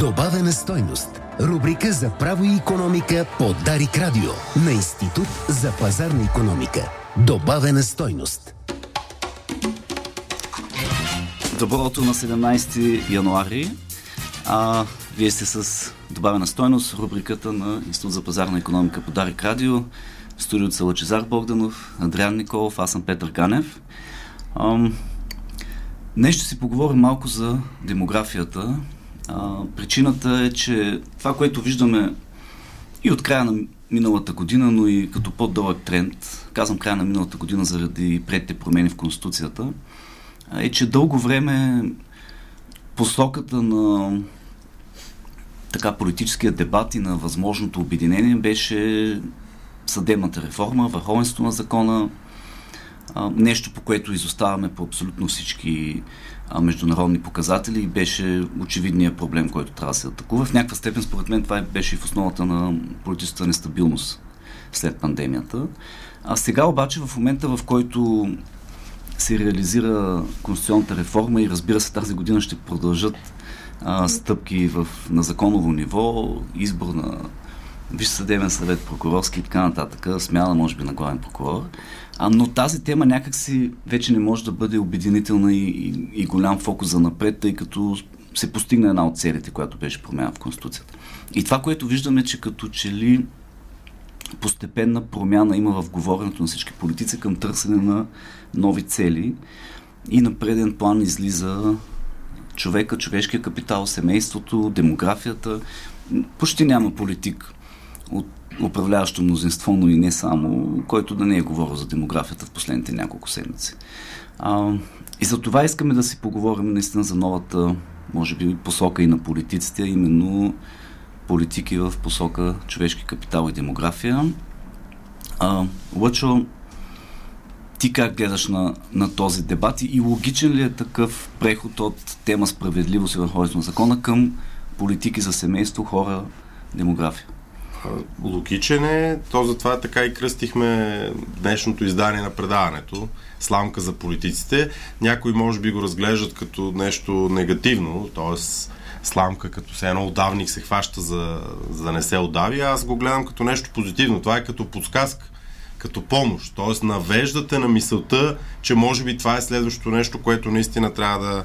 Добавена стойност. Рубрика за право и економика по Дарик Радио на Институт за пазарна економика. Добавена стойност. Добро утро на 17 януари. А, вие сте с добавена стойност, рубриката на Институт за пазарна економика по Дарик Радио. В студиото са Лачезар Богданов, Адриан Николов, аз съм Петър Ганев. Днес ще си поговорим малко за демографията. Причината е, че това, което виждаме и от края на миналата година, но и като по-дълъг тренд, казвам края на миналата година заради предите промени в Конституцията, е, че дълго време посоката на така политическия дебат и на възможното обединение беше съдебната реформа, върховенството на закона, нещо по което изоставаме по абсолютно всички международни показатели и беше очевидният проблем, който трябва да се атакува. В някаква степен, според мен, това беше и в основата на политическата нестабилност след пандемията. А сега обаче, в момента, в който се реализира конституционната реформа и разбира се тази година ще продължат а, стъпки в, на законово ниво, избор на Виж съдебен съвет, прокурорски и така нататък, смяна може би на главен прокурор. А, но тази тема някакси вече не може да бъде обединителна и, и, и голям фокус за напред, тъй като се постигна една от целите, която беше промяна в Конституцията. И това, което виждаме, че като че ли постепенна промяна има в говоренето на всички политици към търсене на нови цели и на преден план излиза човека, човешкия капитал, семейството, демографията. Почти няма политик от управляващо мнозинство, но и не само, който да не е говорил за демографията в последните няколко седмици. А, и за това искаме да си поговорим наистина за новата, може би, посока и на политиците, именно политики в посока човешки капитал и демография. А, Лъчо, ти как гледаш на, на този дебат и логичен ли е такъв преход от тема справедливост и върховенство на закона към политики за семейство, хора, демография? Логичен е, то затова така и кръстихме днешното издание на предаването Сламка за политиците. Някои може би го разглеждат като нещо негативно, т.е. сламка като се едно удавник се хваща за, за не се удави. Аз го гледам като нещо позитивно. Това е като подсказка, като помощ. Т.е. навеждате на мисълта, че може би това е следващото нещо, което наистина трябва да,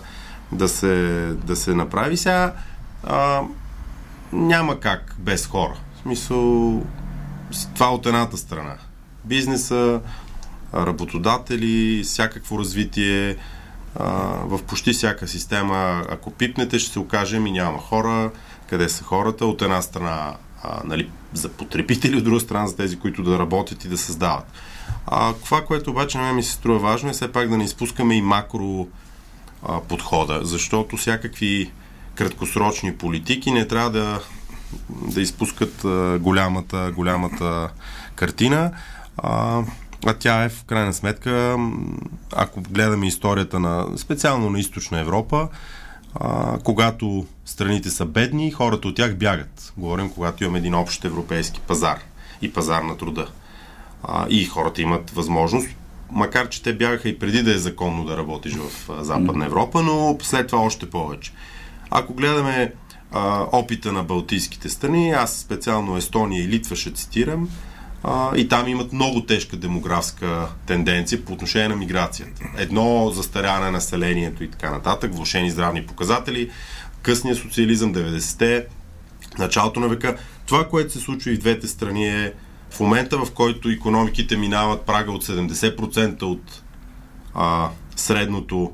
да, се, да се направи. Сега а, няма как без хора смисъл, това от едната страна. Бизнеса, работодатели, всякакво развитие, в почти всяка система, ако пипнете, ще се окажем и няма хора. Къде са хората? От една страна а, нали, за потребители, от друга страна за тези, които да работят и да създават. А, това, което обаче на мен ми се струва важно е все пак да не изпускаме и макро а, подхода, защото всякакви краткосрочни политики не трябва да да изпускат а, голямата, голямата картина. А, а тя е в крайна сметка, ако гледаме историята на специално на източна Европа, а, когато страните са бедни, хората от тях бягат. Говорим, когато имаме един общ европейски пазар и пазар на труда. А, и хората имат възможност, макар че те бягаха и преди да е законно да работиш в Западна Европа, но след това още повече. Ако гледаме а, опита на балтийските страни. Аз специално Естония и Литва ще цитирам. А, и там имат много тежка демографска тенденция по отношение на миграцията. Едно застаряване на населението и така нататък, влушени здравни показатели, късния социализъм, 90-те, началото на века. Това, което се случва и в двете страни е в момента, в който економиките минават прага от 70% от а, средното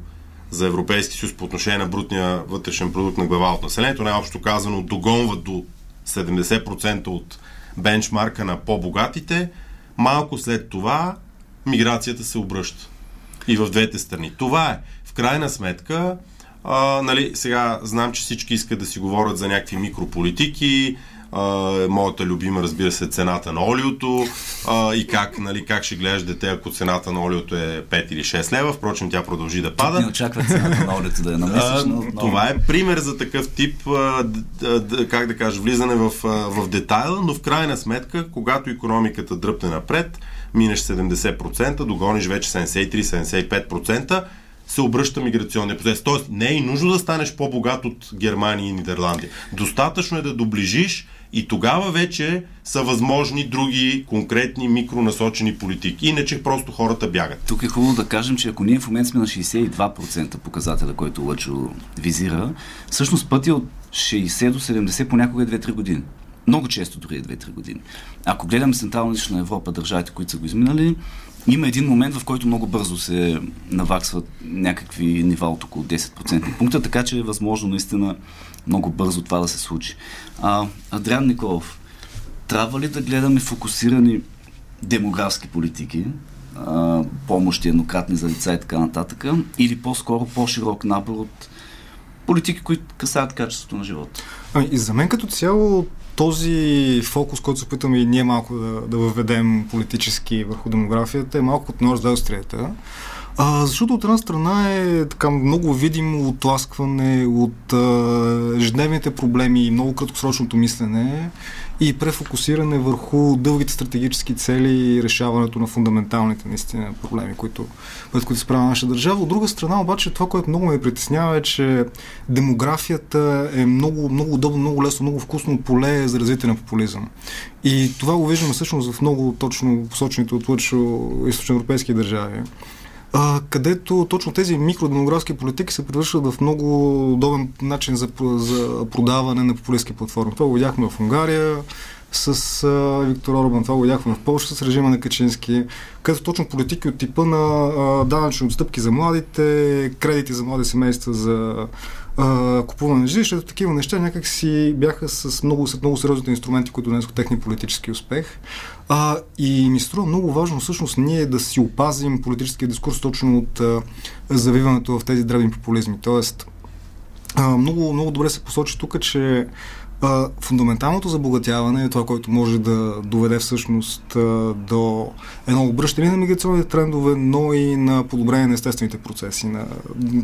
за Европейски съюз по отношение на брутния вътрешен продукт на глава от населението, най-общо казано догонват до 70% от бенчмарка на по-богатите, малко след това миграцията се обръща. И в двете страни. Това е. В крайна сметка, а, нали, сега знам, че всички искат да си говорят за някакви микрополитики, а, моята любима, разбира се, цената на олиото а, и как, нали, как ще гледаш дете, ако цената на олиото е 5 или 6 лева. Впрочем, тя продължи да пада. Не очаква цената на олиото да я намислиш, но... Това е пример за такъв тип, а, как да кажа, влизане в, в детайла, но в крайна сметка, когато економиката дръпне напред, минеш 70%, догониш вече 73-75%, се обръща миграционния процес. Тоест, не е и нужно да станеш по-богат от Германия и Нидерландия. Достатъчно е да доближиш и тогава вече са възможни други конкретни микронасочени политики. Иначе просто хората бягат. Тук е хубаво да кажем, че ако ние в момента сме на 62% показателя, който Лъчо визира, всъщност пътя от 60 до 70 понякога е 2-3 години. Много често дори е 2-3 години. Ако гледаме Централна и Европа, държавите, които са го изминали, има един момент, в който много бързо се наваксват някакви нива от около 10% пункта, така че е възможно наистина много бързо това да се случи. А, Адриан Николов, трябва ли да гледаме фокусирани демографски политики, а, помощи еднократни за лица и така нататък, или по-скоро по-широк набор от политики, които касаят качеството на живота? И за мен като цяло този фокус, който се опитваме и ние малко да, да въведем политически върху демографията, е малко от нож за острията. А, защото от една страна е така много видимо отласкване от а, ежедневните проблеми и много краткосрочното мислене и префокусиране върху дългите стратегически цели и решаването на фундаменталните наистина проблеми, които, пред които справя наша държава. От друга страна обаче това, което много ме притеснява е, че демографията е много, много удобно, много лесно, много вкусно поле за развитие на популизъм. И това го виждаме всъщност в много точно посочените от Лъчо източноевропейски държави а, където точно тези микродемографски политики се превръщат в много удобен начин за, за продаване на популистски платформи. Това го видяхме в Унгария с а, Виктор Орбан, това го видяхме в Польша с режима на Качински, където точно политики от типа на а, данъчни отстъпки за младите, кредити за млади семейства за купуване на жилището, такива неща някак си бяха с много, с много сериозните инструменти, които донесоха техния политически успех. А, и ми струва много важно всъщност ние да си опазим политическия дискурс точно от а, завиването в тези древни популизми. Тоест, а, много, много добре се посочи тук, че фундаменталното забогатяване е това, което може да доведе всъщност до едно обръщане на миграционните трендове, но и на подобрение на естествените процеси, на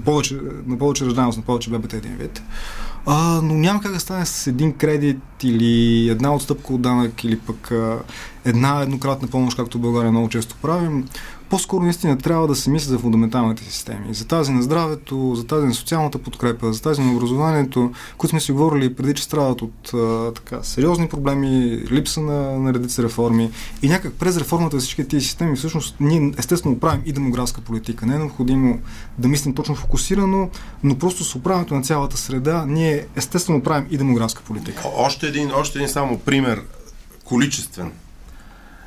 повече, на повече ръжданост, на повече ББТ един вид. А, но няма как да стане с един кредит или една отстъпка от данък или пък една еднократна помощ, както в България много често правим по-скоро наистина трябва да се мисли за фундаменталните системи. За тази на здравето, за тази на социалната подкрепа, за тази на образованието, които сме си говорили преди, че страдат от а, така, сериозни проблеми, липса на, на редица реформи. И някак през реформата всички тези системи, всъщност, ние естествено правим и демографска политика. Не е необходимо да мислим точно фокусирано, но просто с управянето на цялата среда, ние естествено правим и демографска политика. Още един, още един само пример, количествен.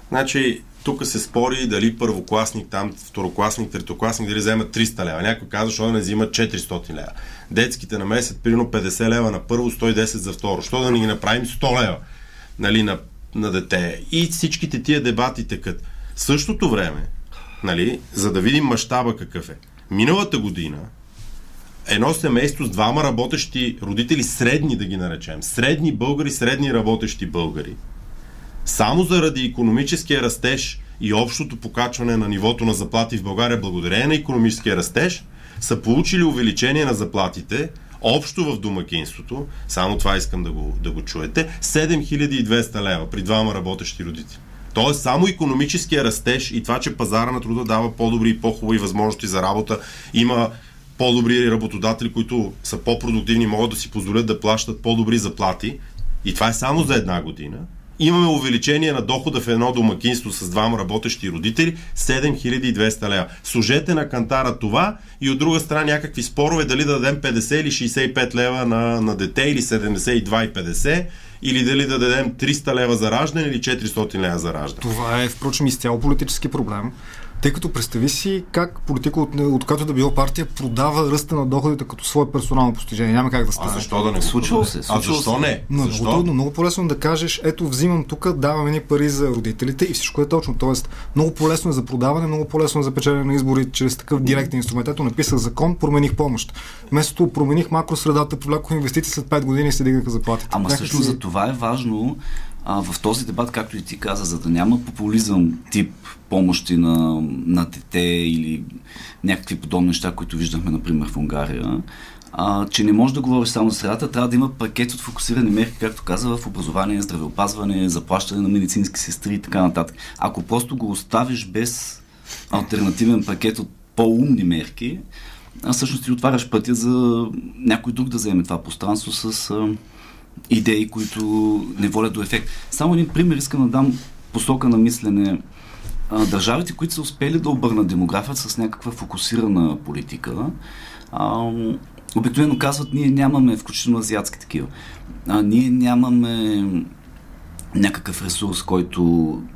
Значи, тук се спори дали първокласник, там второкласник, третокласник, дали вземат 300 лева. Някой казва, защо не взимат 400 лева. Детските на месец, примерно 50 лева на първо, 110 за второ. Що да не ги направим 100 лева нали, на, на дете? И всичките тия дебати текат. В същото време, нали, за да видим мащаба какъв е. Миналата година едно семейство с двама работещи родители, средни да ги наречем, средни българи, средни работещи българи, само заради економическия растеж и общото покачване на нивото на заплати в България, благодарение на економическия растеж, са получили увеличение на заплатите общо в домакинството, само това искам да го, да го чуете, 7200 лева при двама работещи родители. Тоест, само економическия растеж и това, че пазара на труда дава по-добри и по-хубави възможности за работа, има по-добри работодатели, които са по-продуктивни, могат да си позволят да плащат по-добри заплати. И това е само за една година имаме увеличение на дохода в едно домакинство с двама работещи родители 7200 лева. Служете на кантара това и от друга страна някакви спорове дали да дадем 50 или 65 лева на, на дете или 72,50 или дали да дадем 300 лева за раждане или 400 лева за раждане. Това е, впрочем, изцяло политически проблем. Тъй като представи си как политика от, от като да било партия продава ръста на доходите като свое персонално постижение. Няма как да стане. А защо да не случва се? А защо не? Но защо? много трудно, много по-лесно да кажеш, ето взимам тук, даваме ни пари за родителите и всичко е точно. Тоест, много по-лесно е за продаване, много по-лесно е за печелене на избори чрез такъв директен инструмент. Ето написах закон, промених помощ. Вместо промених макросредата, привлякох инвестиции след 5 години и се дигнаха заплатите. Ама Някак всъщност си... за това е важно а, в този дебат, както и ти каза, за да няма популизъм тип помощи на, на дете или някакви подобни неща, които виждахме, например, в Унгария, а, че не може да говориш само за средата, трябва да има пакет от фокусирани мерки, както каза, в образование, здравеопазване, заплащане на медицински сестри и така нататък. Ако просто го оставиш без альтернативен пакет от по-умни мерки, а всъщност ти отваряш пътя за някой друг да вземе това пространство с идеи, които не водят до ефект. Само един пример искам да дам посока на мислене. Държавите, които са успели да обърнат демографията с някаква фокусирана политика, обикновено казват, ние нямаме, включително азиатски такива, ние нямаме някакъв ресурс, който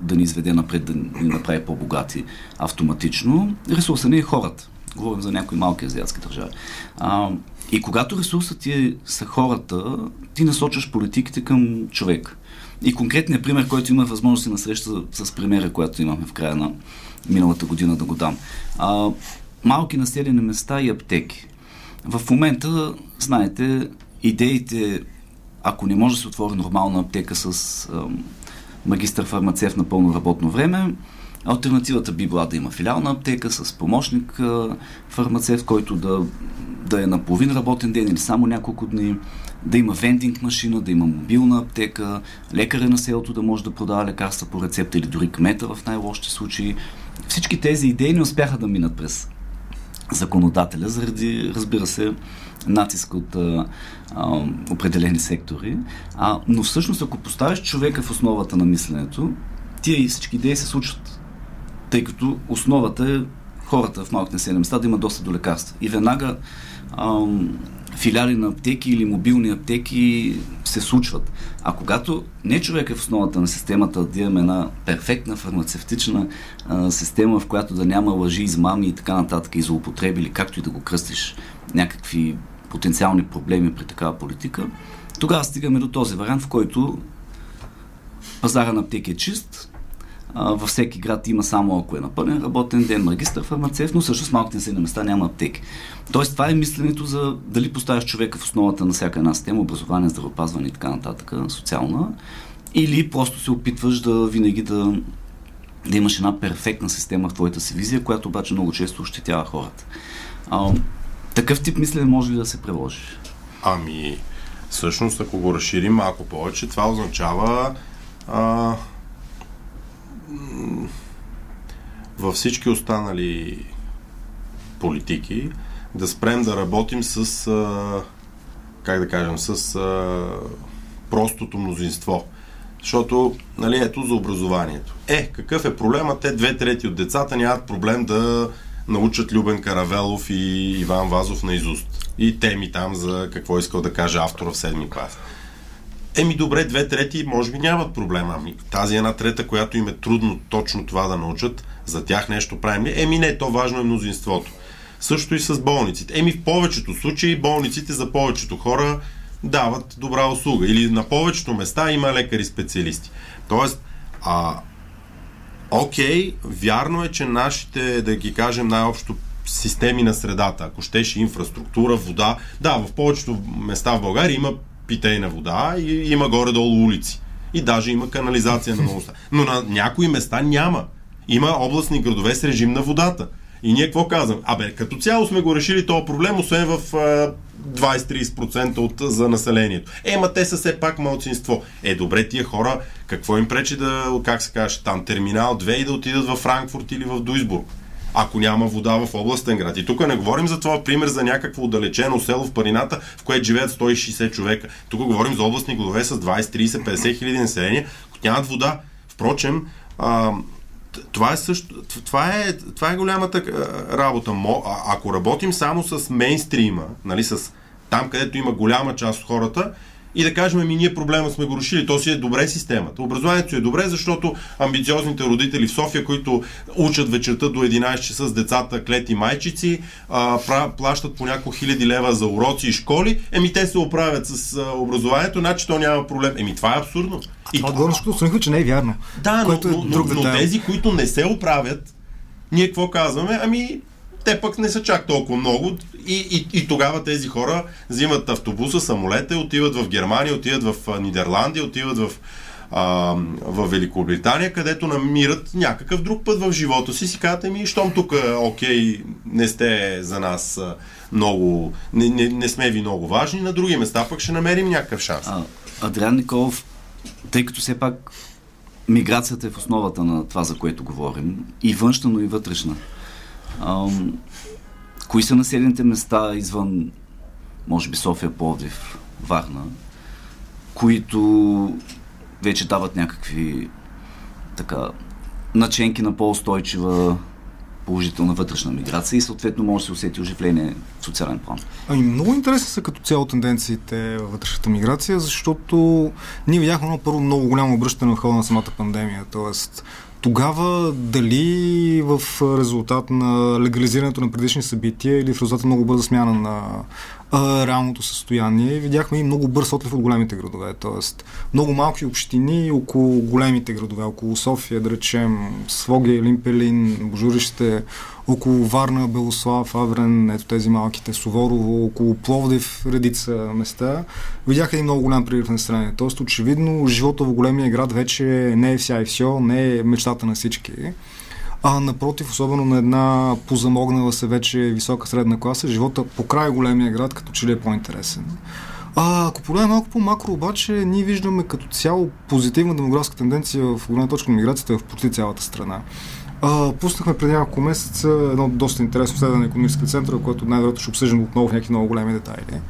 да ни изведе напред, да ни направи по-богати автоматично. Ресурсът не е хората. Говорим за някои малки азиатски държави. А, и когато ресурсът ти е, са хората, ти насочваш политиките към човек. И конкретният пример, който има възможност на среща с премиера, която имахме в края на миналата година да го дам. А, малки населени места и аптеки. В момента, знаете, идеите, ако не може да се отвори нормална аптека с а, магистър фармацевт на пълно работно време, Альтернативата би била да има филиална аптека с помощник фармацевт, който да, да е на половин работен ден или само няколко дни, да има вендинг машина, да има мобилна аптека, лекаря на селото да може да продава лекарства по рецепта или дори кмета в най-лошите случаи. Всички тези идеи не успяха да минат през законодателя, заради, разбира се, натиск от а, а, определени сектори. А, но всъщност, ако поставиш човека в основата на мисленето, тия и всички идеи се случват тъй като основата е хората в малките населени места да имат достъп до лекарства. И веднага ам, филиали на аптеки или мобилни аптеки се случват. А когато не човек е в основата на системата, да имаме една перфектна фармацевтична а, система, в която да няма лъжи, измами и така нататък, и злоупотреби, или както и да го кръстиш, някакви потенциални проблеми при такава политика, тогава стигаме до този вариант, в който пазара на аптеки е чист, във всеки град има само ако е на пълен работен ден, магистър фармацевт, но също с малките населени места няма аптеки. Тоест това е мисленето за дали поставяш човека в основата на всяка една система, образование, здравеопазване и така нататък, социална, или просто се опитваш да винаги да, да имаш една перфектна система в твоята си визия, която обаче много често ощетява хората. А, такъв тип мислене може ли да се приложи? Ами, всъщност, ако го разширим малко повече, това означава а, във всички останали политики да спрем да работим с, а, как да кажем, с а, простото мнозинство. Защото, нали, ето за образованието. Е, какъв е проблема? Те две трети от децата нямат проблем да научат Любен Каравелов и Иван Вазов на изуст. И теми там за какво искал да каже автора в седми клас. Еми добре, две трети може би нямат проблема. Ами, тази една трета, която им е трудно точно това да научат, за тях нещо правим ли? Еми не, то важно е мнозинството. Също и с болниците. Еми в повечето случаи болниците за повечето хора дават добра услуга. Или на повечето места има лекари-специалисти. Тоест, а, окей, вярно е, че нашите, да ги кажем най-общо, системи на средата, ако щеше инфраструктура, вода, да, в повечето места в България има питейна вода и има горе-долу улици. И даже има канализация на много Но на някои места няма. Има областни градове с режим на водата. И ние какво казвам? Абе, като цяло сме го решили този проблем, освен в 20-30% от, за населението. Е, ма те са все пак малцинство. Е, добре, тия хора, какво им пречи да, как се каже, там терминал 2 и да отидат във Франкфурт или в Дуйсбург? Ако няма вода в областен град. И тук не говорим за това пример за някакво отдалечено село в Парината, в което живеят 160 човека. Тук говорим за областни градове с 20, 30, 50 хиляди население, които нямат вода. Впрочем, а, това е, също, това, е, това е голямата работа. Ако работим само с мейнстрима, нали, с там, където има голяма част от хората, и да кажем, ми ние проблема сме го решили, то си е добре системата. Образованието е добре, защото амбициозните родители в София, които учат вечерта до 11 часа с децата клети майчици, а, плащат по няколко хиляди лева за уроци и школи, еми те се оправят с а, образованието, значи то няма проблем. Еми това е абсурдно. И това отгоре, защото че не е вярно. Да, но, е но, но, но тези, които не се оправят, ние какво казваме? Ами те пък не са чак толкова много и, и, и тогава тези хора взимат автобуса, самолета, отиват в Германия, отиват в Нидерландия, отиват в, а, в Великобритания, където намират някакъв друг път в живота си. Си казвате ми, щом тук, окей, не сте за нас много, не, не, не сме ви много важни, на други места пък ще намерим някакъв шанс. А, Адриан Николов, тъй като все пак миграцията е в основата на това, за което говорим, и външна, но и вътрешна кои са населените места извън, може би София, Пловдив, Варна, които вече дават някакви така наченки на по-устойчива положителна вътрешна миграция и съответно може да се усети оживление в социален план. Ами много интересни са като цяло тенденциите във вътрешната миграция, защото ние видяхме едно първо много голямо обръщане на хода на самата пандемия. Тоест, тогава дали в резултат на легализирането на предишни събития или в резултат на много бърза смяна на а, реалното състояние, видяхме и много бърз отлив от големите градове. Тоест, много малки общини около големите градове, около София, да речем, Своге, Лимпелин, Божурище, около Варна, Белослав, Аврен, ето тези малките, Суворово, около Пловдив, редица места, видяха един много голям прилив на стране. Тоест, очевидно, живота в големия град вече не е вся и все, не е мечтата на всички. А напротив, особено на една позамогнала се вече висока средна класа, живота по край големия град като че ли е по-интересен. А, ако погледнем малко по-макро, обаче, ние виждаме като цяло позитивна демографска тенденция в голяма точка на миграцията в почти цялата страна. А, пуснахме преди няколко месеца едно доста интересно следване на економическа център, което най-вероятно ще обсъждам отново в някакви много големи детайли.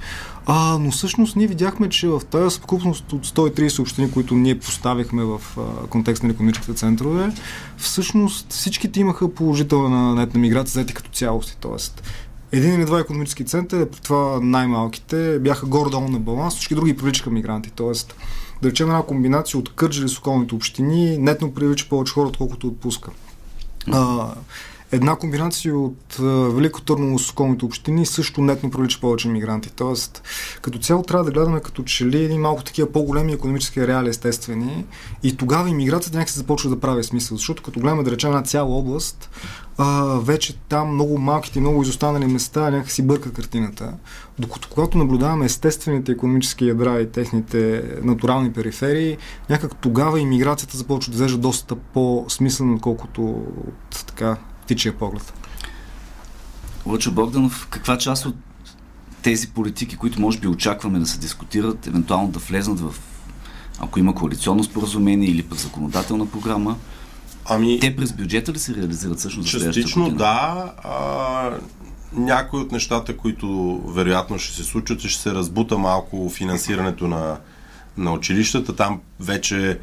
А, но всъщност ние видяхме, че в тази съвкупност от 130 общини, които ние поставихме в а, контекст на економическите центрове, всъщност всичките имаха положителна нетна миграция, заети като цялости. Тоест, един или два економически центъра, при това най-малките, бяха горе-долу на баланс, всички други привличаха мигранти. Тоест, да речем една комбинация от Кърджали с околните общини, нетно привлича повече хора, отколкото отпуска. А, една комбинация от Велико Търново с околните общини също нетно привлича повече мигранти. Тоест, като цяло трябва да гледаме като че ли един малко такива по-големи економически реали естествени и тогава иммиграцията някак се започва да прави смисъл. Защото като гледаме да речем една цяла област, а, вече там много малките много изостанали места някак си бърка картината. Докато когато наблюдаваме естествените економически ядра и техните натурални периферии, някак тогава иммиграцията започва да изглежда доста по-смислено, отколкото от така птичия поглед. Лъчо Богданов, каква част от тези политики, които може би очакваме да се дискутират, евентуално да влезнат в, ако има коалиционно споразумение или пък законодателна програма, Ами, те през бюджета ли се реализират всъщност? Частично да. А, някои от нещата, които вероятно ще се случат, ще се разбута малко финансирането на, на училищата. Там вече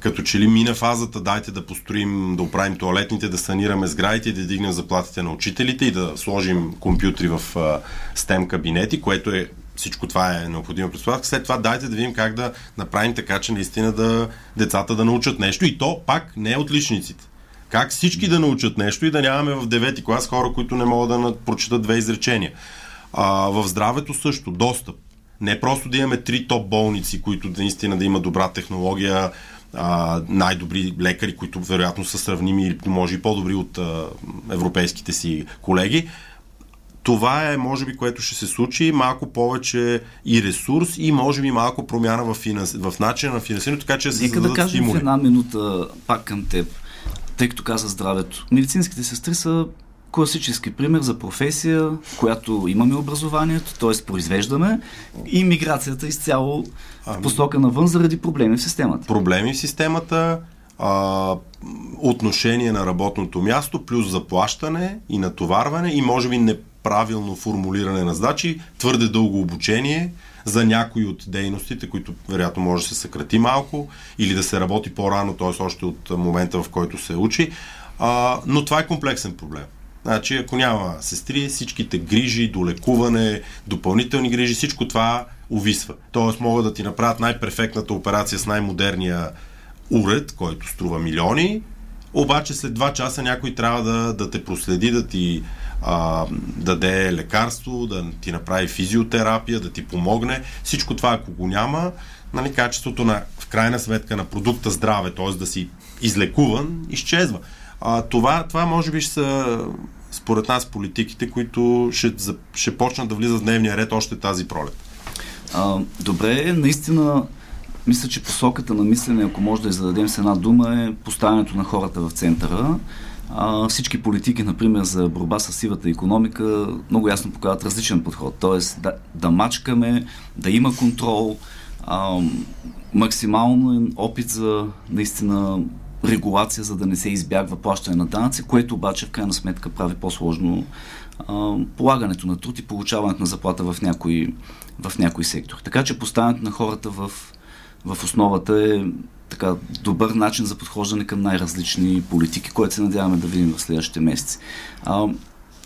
като че ли мина фазата, дайте да построим, да оправим туалетните, да санираме сградите и да дигнем заплатите на учителите и да сложим компютри в STEM кабинети, което е всичко това е необходимо предполага. След това дайте да видим как да направим така, че наистина да децата да научат нещо и то пак не е отличниците. Как всички да научат нещо и да нямаме в девети клас хора, които не могат да прочитат две изречения. А, в здравето също, достъп. Не просто да имаме три топ болници, които наистина да има добра технология, най-добри лекари, които вероятно са сравними или може и по-добри от а, европейските си колеги. Това е, може би, което ще се случи, малко повече и ресурс и може би малко промяна в, финанс... в начина на финансирането, така че да се Нека да кажем стимули. в една минута пак към теб, тъй като каза здравето. Медицинските сестри са класически пример за професия, която имаме образованието, т.е. произвеждаме и миграцията изцяло ами... в посока навън заради проблеми в системата. Проблеми в системата, а, отношение на работното място, плюс заплащане и натоварване и може би неправилно формулиране на задачи, твърде дълго обучение за някои от дейностите, които вероятно може да се съкрати малко или да се работи по-рано, т.е. още от момента в който се учи. А, но това е комплексен проблем. Значи, ако няма сестри, всичките грижи, долекуване, допълнителни грижи, всичко това увисва. Тоест могат да ти направят най-перфектната операция с най-модерния уред, който струва милиони, обаче след два часа някой трябва да, да те проследи, да ти а, даде лекарство, да ти направи физиотерапия, да ти помогне. Всичко това, ако го няма, нали, качеството на, в крайна сметка на продукта здраве, т.е. да си излекуван, изчезва. А, това, това може би ще са според нас политиките, които ще, ще почнат да влизат в дневния ред още тази пролет. А, добре, наистина мисля, че посоката на мислене, ако може да я зададем с една дума, е поставянето на хората в центъра. А, всички политики, например, за борба с сивата економика, много ясно показват различен подход. Тоест да, да мачкаме, да има контрол, а, максимално опит за наистина регулация, за да не се избягва плащане на данъци, което обаче в крайна сметка прави по-сложно а, полагането на труд и получаването на заплата в някой, в някой сектор. Така че поставянето на хората в, в основата е така добър начин за подхождане към най-различни политики, което се надяваме да видим в следващите месеци. А,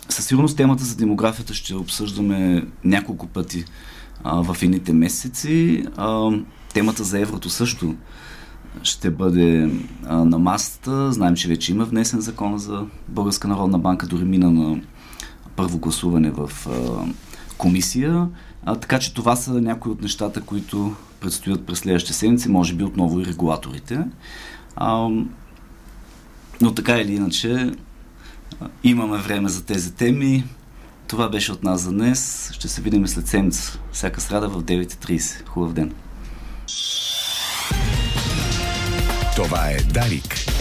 със сигурност темата за демографията ще обсъждаме няколко пъти а, в едните месеци. А, темата за еврото също ще бъде а, на масата. Знаем, че вече има внесен закон за Българска народна банка, дори мина на първо гласуване в а, комисия. А, така че това са някои от нещата, които предстоят през следващите седмици, може би отново и регулаторите. А, но така или иначе, имаме време за тези теми. Това беше от нас за днес. Ще се видим след седмица, всяка среда в 9.30. Хубав ден! Това е Дарик